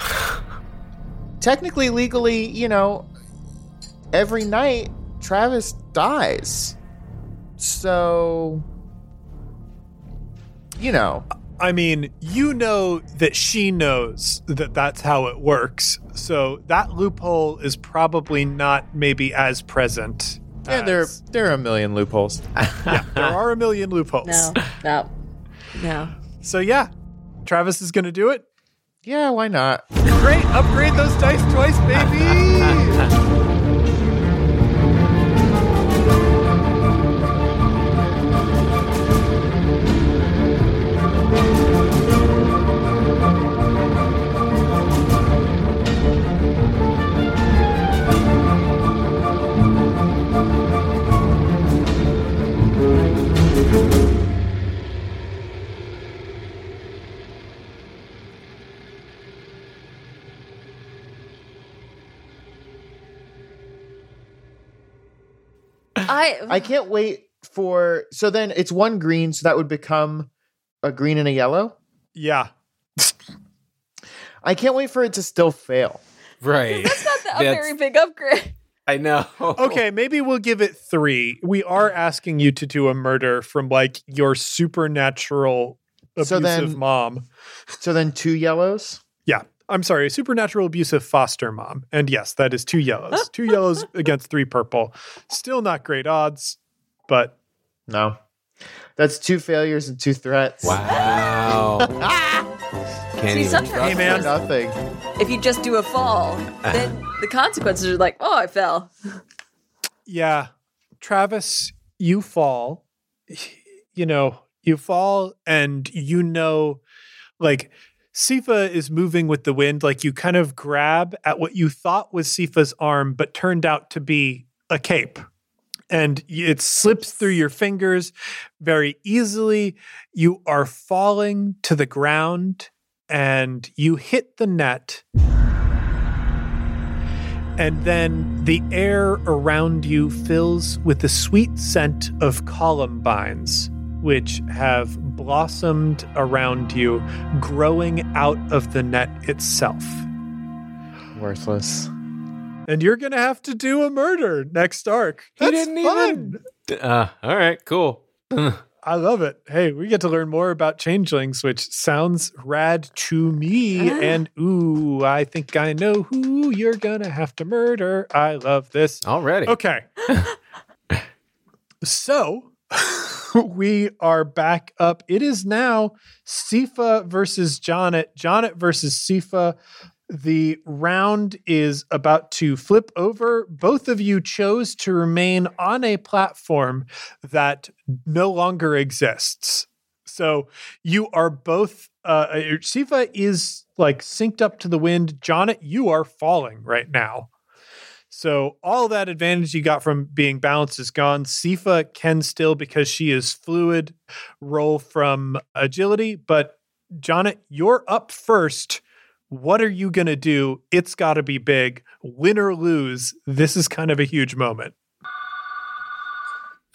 Technically, legally, you know, every night Travis dies. So, you know, I mean, you know that she knows that that's how it works. So that loophole is probably not maybe as present. yeah, there as- there are a million loopholes. yeah, there are a million loopholes. No, no, no. So yeah, Travis is going to do it. Yeah, why not? Great, upgrade those dice twice, baby. I I can't wait for so then it's one green, so that would become a green and a yellow. Yeah. I can't wait for it to still fail. right. that's not the, a That's- very big upgrade. I know. Okay, maybe we'll give it three. We are asking you to do a murder from like your supernatural So abusive then- mom. So then two yellows. Yeah. I'm sorry, supernatural abusive foster mom. And yes, that is two yellows. two yellows against three purple. Still not great odds. but No. That's two failures and two threats. Wow. Can't See, even sometimes- Hey, man. Nothing. If you just do a fall, ah. then the consequences are like, oh, I fell. yeah, Travis, you fall. You know, you fall and you know like Sifa is moving with the wind like you kind of grab at what you thought was Sifa's arm but turned out to be a cape. And it slips through your fingers very easily. You are falling to the ground and you hit the net and then the air around you fills with the sweet scent of columbines, which have blossomed around you, growing out of the net itself. Worthless. And you're going to have to do a murder next arc. He That's didn't fun. even- Uh, all right, cool. I love it. Hey, we get to learn more about changelings, which sounds rad to me. and ooh, I think I know who you're going to have to murder. I love this. Already. Okay. so we are back up. It is now Sifa versus Jonet. Jonet versus Sifa. The round is about to flip over. Both of you chose to remain on a platform that no longer exists. So you are both uh uh, Sifa is like synced up to the wind. Jonet, you are falling right now. So all that advantage you got from being balanced is gone. Sifa can still, because she is fluid, roll from agility. But Jonet, you're up first. What are you going to do? It's got to be big. Win or lose, this is kind of a huge moment.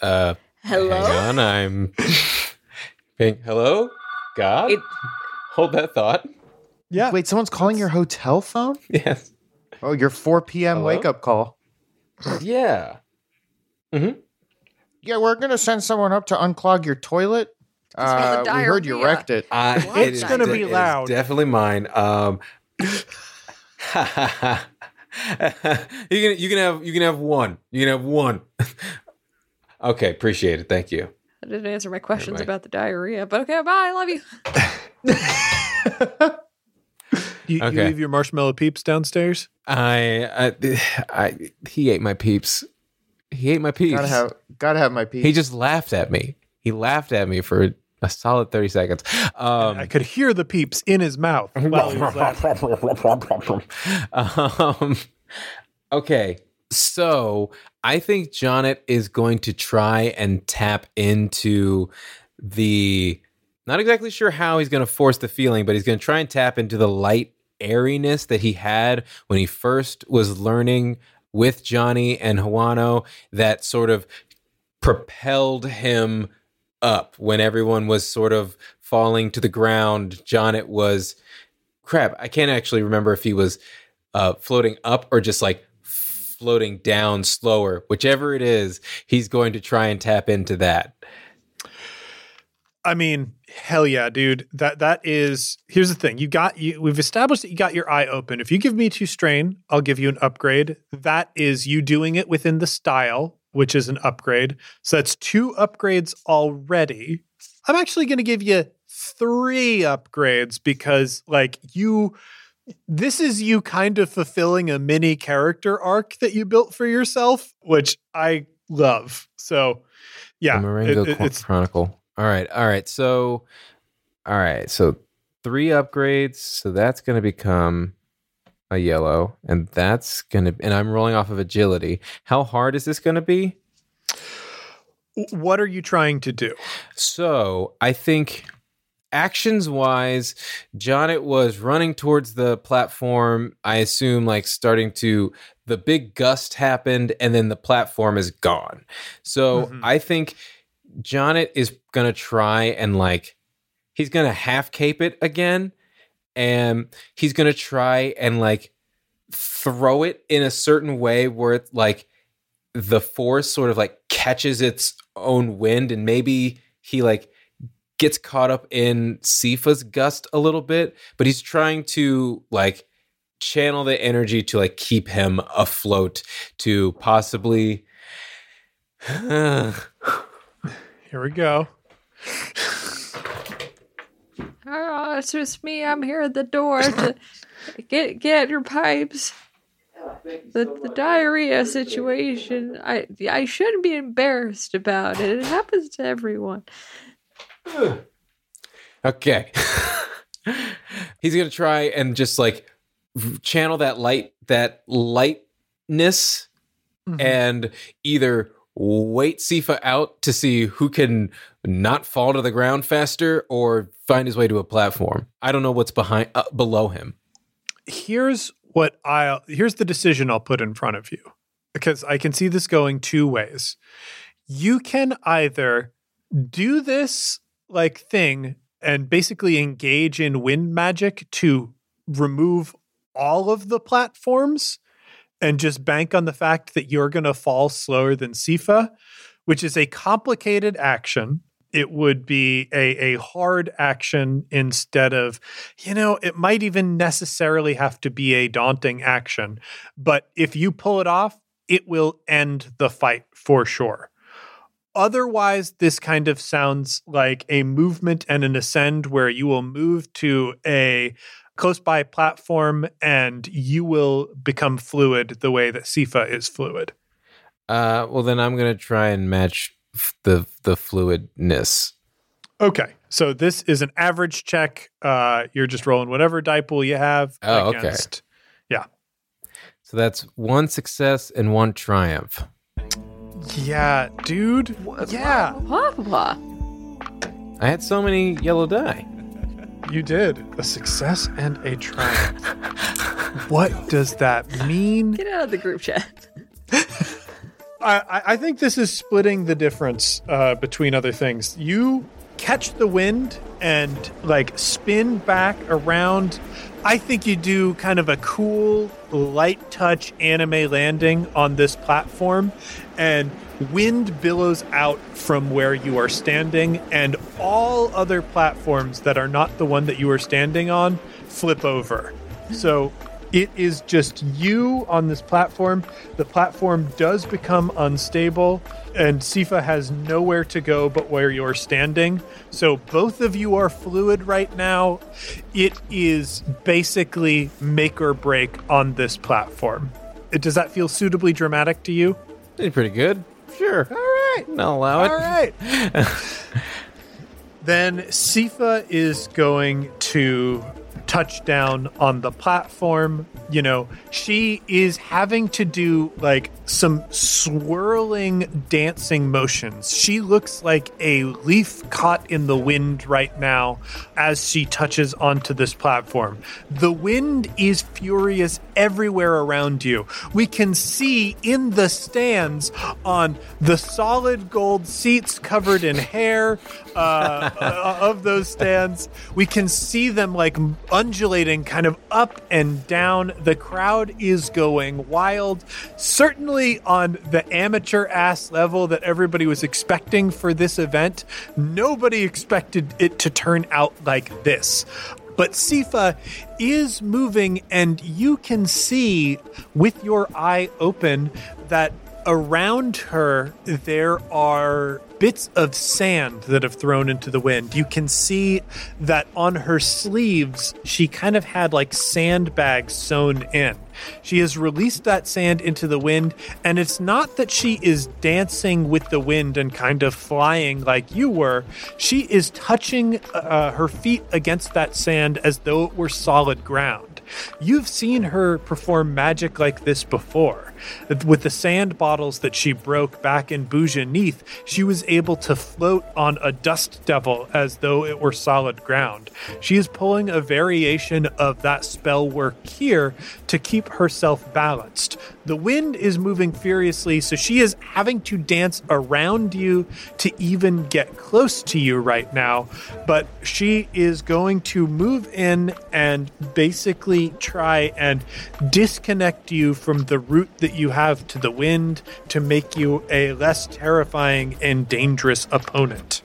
Uh, Hello? hang on. I'm. Ping- Hello, God. It- Hold that thought. Yeah. Wait, someone's calling your hotel phone? Yes. Oh, your 4 p.m. Hello? wake up call. Yeah. Yeah, we're gonna send someone up to unclog your toilet. Uh, we heard you wrecked it. I, What? it It's gonna de- be it is loud. definitely mine. Um, you can you can have you can have one. You can have one. okay, appreciate it. Thank you. I didn't answer my questions Everybody. about the diarrhea, but okay, bye. I love you. You, you leave your marshmallow peeps downstairs? I, I I he ate my peeps. He ate my peeps. Gotta have, gotta have my peeps. he just laughed at me. He laughed at me for a solid thirty seconds. Um, I could hear the peeps in his mouth while he was laughing. um, okay, so I think Jonet is going to try and tap into the. Not exactly sure how he's going to force the feeling, but he's going to try and tap into the light airiness that he had when he first was learning with Johnny and Hawano that sort of propelled him up when everyone was sort of falling to the ground. Jonet was crap. I can't actually remember if he was uh, floating up or just like floating down slower. Whichever it is, he's going to try and tap into that. I mean, hell yeah, dude. That that is here's the thing. You got you we've established that you got your eye open. If you give me two strain, I'll give you an upgrade. That is you doing it within the style, which is an upgrade. So that's two upgrades already. I'm actually gonna give you three upgrades because like you this is you kind of fulfilling a mini character arc that you built for yourself, which I love. So yeah, the Marengo it- it- Chronicle. All right, all right. So, all right. So three upgrades. So that's going to become a yellow, and that's going to. And I'm rolling off of agility. How hard is this going to be? what are you trying to do? So I think actions wise, Jonet was running towards the platform. I assume like starting to the big gust happened and then the platform is gone. So Mhm. I think Jonet is gonna try and like he's gonna half cape it again and he's gonna try and like throw it in a certain way where it's like the force sort of like catches its own wind and maybe he like gets caught up in Sifa's gust a little bit, but he's trying to like channel the energy to like keep him afloat to possibly Here we go. Oh, it's just me. I'm here at the door to get get your pipes. The, the diarrhea situation. I I shouldn't be embarrassed about it. It happens to everyone. Okay. He's gonna try and just like channel that light, that lightness, mm-hmm. and either wait Sifa out to see who can not fall to the ground faster, or find his way to a platform. I don't know what's behind uh, below him. here's what I here's the decision I'll put in front of you because I can see this going two ways. You can either do this like thing and basically engage in wind magic to remove all of the platforms and just bank on the fact that you're going to fall slower than Sifa, which is a complicated action. It would be a, a hard action instead of, you know, it might even necessarily have to be a daunting action. But if you pull it off, it will end the fight for sure. Otherwise, this kind of sounds like a movement and an ascend where you will move to a close by platform and you will become fluid the way that Sifa is fluid. Uh, well, then I'm gonna try and match f- the the fluidness. Okay. So this is an average check. Uh, you're just rolling whatever die pool you have. Oh, okay. Yeah. So that's one success and one triumph. Yeah, dude. Yeah, Blah, blah. I had so many yellow die. You did. A success and a triumph. what does that mean? Get out of the group chat. I, I- I think this is splitting the difference uh, between other things. You catch the wind and like spin back around. I think you do kind of a cool light touch anime landing on this platform, and wind billows out from where you are standing, and all other platforms that are not the one that you are standing on flip over. So it is just you on this platform. The platform does become unstable, and Sifa has nowhere to go but where you're standing. So both of you are fluid right now. It is basically make or break on this platform. Does that feel suitably dramatic to you? Did pretty good. Sure. All right. I'll allow it. All right. then Sifa is going to touch down on the platform. You know, she is having to do like some swirling dancing motions. She looks like a leaf caught in the wind right now as she touches onto this platform. The wind is furious everywhere around you. We can see in the stands on the solid gold seats covered in hair uh, uh, of those stands. We can see them like undulating kind of up and down. The crowd is going wild. Certainly on the amateur ass level that everybody was expecting for this event, nobody expected it to turn out like this. But Sifa is moving, and you can see with your eye open that around her there are bits of sand that have thrown into the wind. You can see that on her sleeves, she kind of had like sandbags sewn in. She has released that sand into the wind, and it's not that she is dancing with the wind and kind of flying like you were. She is touching uh, her feet against that sand as though it were solid ground. You've seen her perform magic like this before. With the sand bottles that she broke back in Bouja Neath, she was able to float on a dust devil as though it were solid ground. She is pulling a variation of that spell work here to keep herself balanced. The wind is moving furiously, so she is having to dance around you to even get close to you right now. But she is going to move in and basically try and disconnect you from the route that you have to the wind to make you a less terrifying and dangerous opponent.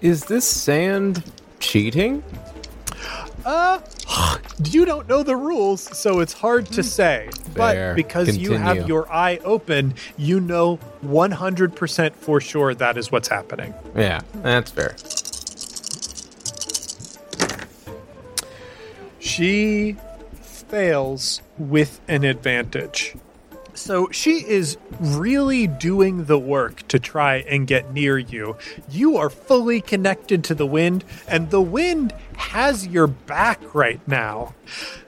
Is this sand cheating? Uh, you don't know the rules, so it's hard to say. Fair. But because you have your eye open, you know 100% for sure that is what's happening. Yeah, that's fair. She fails with an advantage. So she is really doing the work to try and get near you. You are fully connected to the wind, and the wind has your back right now.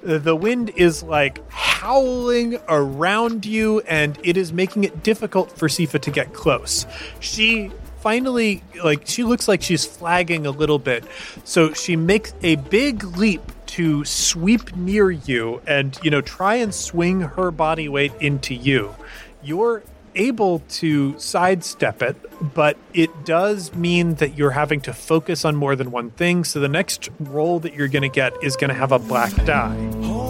The wind is like howling around you, and it is making it difficult for Sifa to get close. She finally like she looks like she's flagging a little bit. So she makes a big leap to sweep near you and you know try and swing her body weight into you. You're able to sidestep it but it does mean that you're having to focus on more than one thing. So the next roll that you're going to get is going to have a black die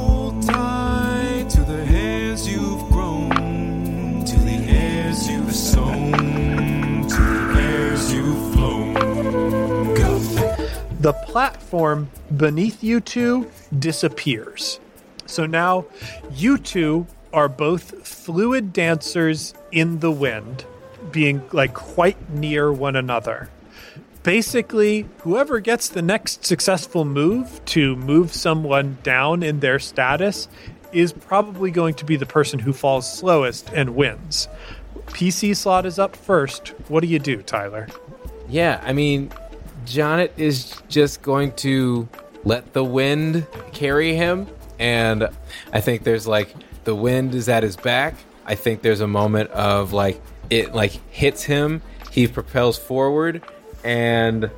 the platform beneath you two disappears. So now you two are both fluid dancers in the wind, being like quite near one another. Basically, whoever gets the next successful move to move someone down in their status is probably going to be the person who falls slowest and wins. PC slot is up first. What do you do, Tyler? Yeah, I mean, Jonet is just going to let the wind carry him. And I think there's like the wind is at his back. I think there's a moment of like it like hits him, he propels forward, and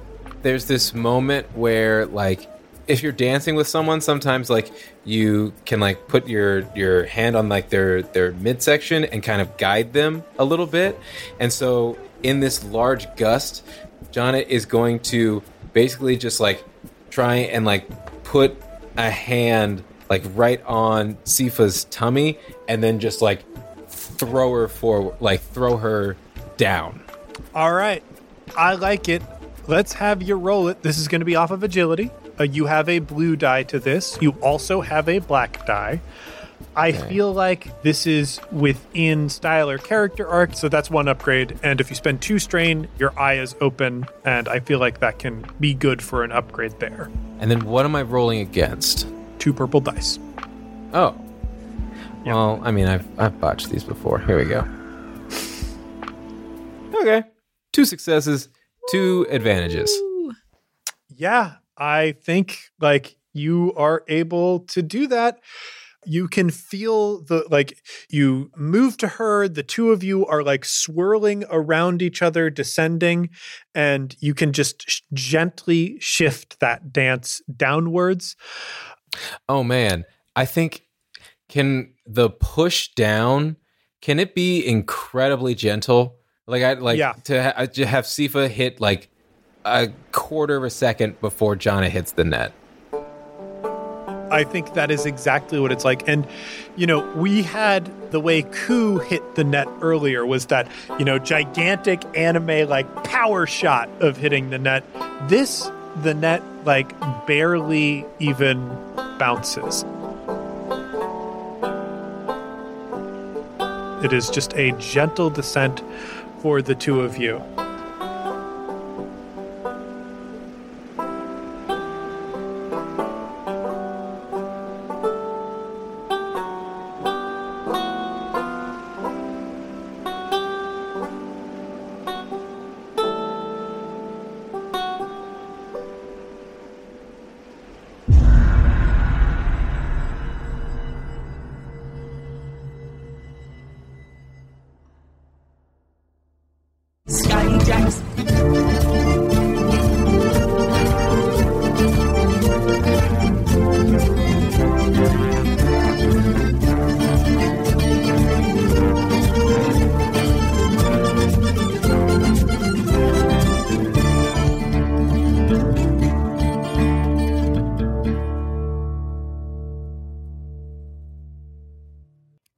there's this moment where like if you're dancing with someone sometimes like you can like put your your hand on like their their midsection and kind of guide them a little bit and so in this large gust Jonet is going to basically just like try and like put a hand like right on Sifa's tummy and then just like throw her forward like throw her down All right. I like it. Let's have you roll it. This is going to be off of agility. Uh, you have a blue die to this. You also have a black die. I feel like this is within style or character arc, so that's one upgrade. And if you spend two strain, your eye is open, and I feel like that can be good for an upgrade there. and then what am I rolling against Two purple dice. Oh. Well, I mean, I've I've botched these before. Here we go. okay. Two successes, two advantages. Yeah, I think like you are able to do that. You can feel the like you move to her, the two of you are like swirling around each other, descending, and you can just sh- gently shift that dance downwards. Oh man, I think can the push down can it be incredibly gentle? Like I like Yeah. to, ha- to have Sifa hit like a quarter of a second before Jana hits the net. I think that is exactly what it's like. And, you know, we had the way Ku hit the net earlier was that, you know, gigantic anime like power shot of hitting the net. This, the net like barely even bounces. It is just a gentle descent for the two of you.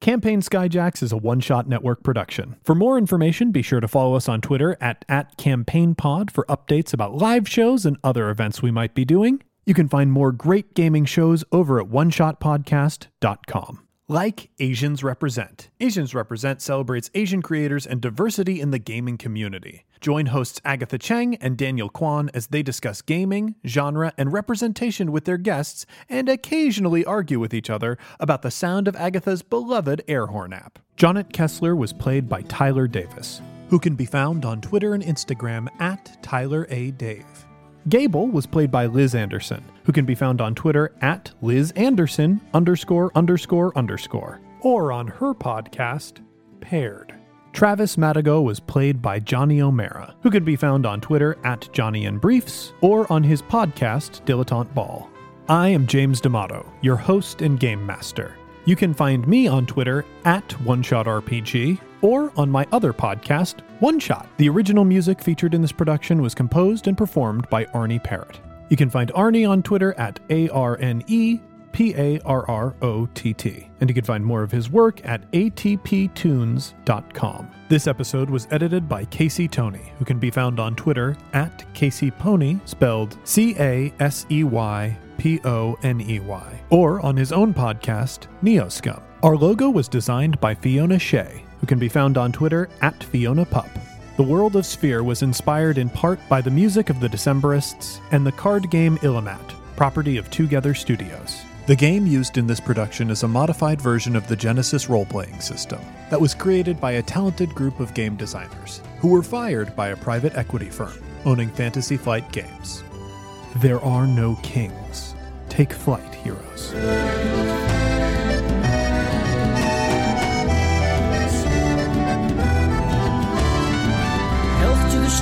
Campaign Skyjacks is a one shot network production. For more information, be sure to follow us on Twitter at, at CampaignPod for updates about live shows and other events we might be doing. You can find more great gaming shows over at oneshotpodcast.com. Like Asians Represent. Asians Represent celebrates Asian creators and diversity in the gaming community. Join hosts Agatha Cheng and Daniel Kwan as they discuss gaming, genre, and representation with their guests and occasionally argue with each other about the sound of Agatha's beloved air horn app. Jonet Kessler was played by Tyler Davis, who can be found on Twitter and Instagram at Tyler A. Dave. Gable was played by Liz Anderson, who can be found on Twitter at Liz Anderson underscore underscore underscore, or on her podcast, Paired. Travis Madigo was played by Johnny O'Mara, who can be found on Twitter at Johnny and Briefs or on his podcast, Dilettante Ball. I am James D'Amato, your host and game master. You can find me on Twitter at OneShotRPG or on my other podcast, One Shot. The original music featured in this production was composed and performed by Arne Parrott. You can find Arne on Twitter at A R N E P A R R O T T. And you can find more of his work at atptunes.com. This episode was edited by Casey Tony, who can be found on Twitter at Casey Pony, spelled C A S E Y P O N E Y, or on his own podcast, Neoscum. Our logo was designed by Fiona Shea, who can be found on Twitter at Fiona Pup. The world of Sphere was inspired in part by the music of the Decemberists and the card game Illimat, property of Together Studios. The game used in this production is a modified version of the Genesys role playing system that was created by a talented group of game designers who were fired by a private equity firm owning Fantasy Flight Games. There are no kings. Take flight, heroes.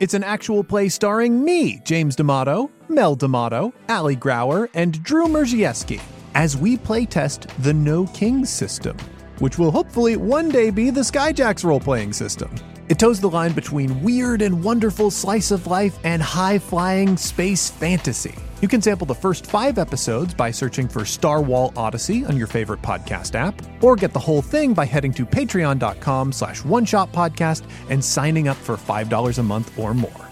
It's an actual play starring me, James D'Amato, Mel D'Amato, Ali Grauer, and Drew Merzieski, as we playtest the No Kings system, which will hopefully one day be the Skyjacks role playing system. It toes the line between weird and wonderful slice of life and high flying space fantasy. You can sample the first five episodes by searching for Star Wall Odyssey on your favorite podcast app, or get the whole thing by heading to patreon.com slash one shot podcast and signing up for $5 a month or more.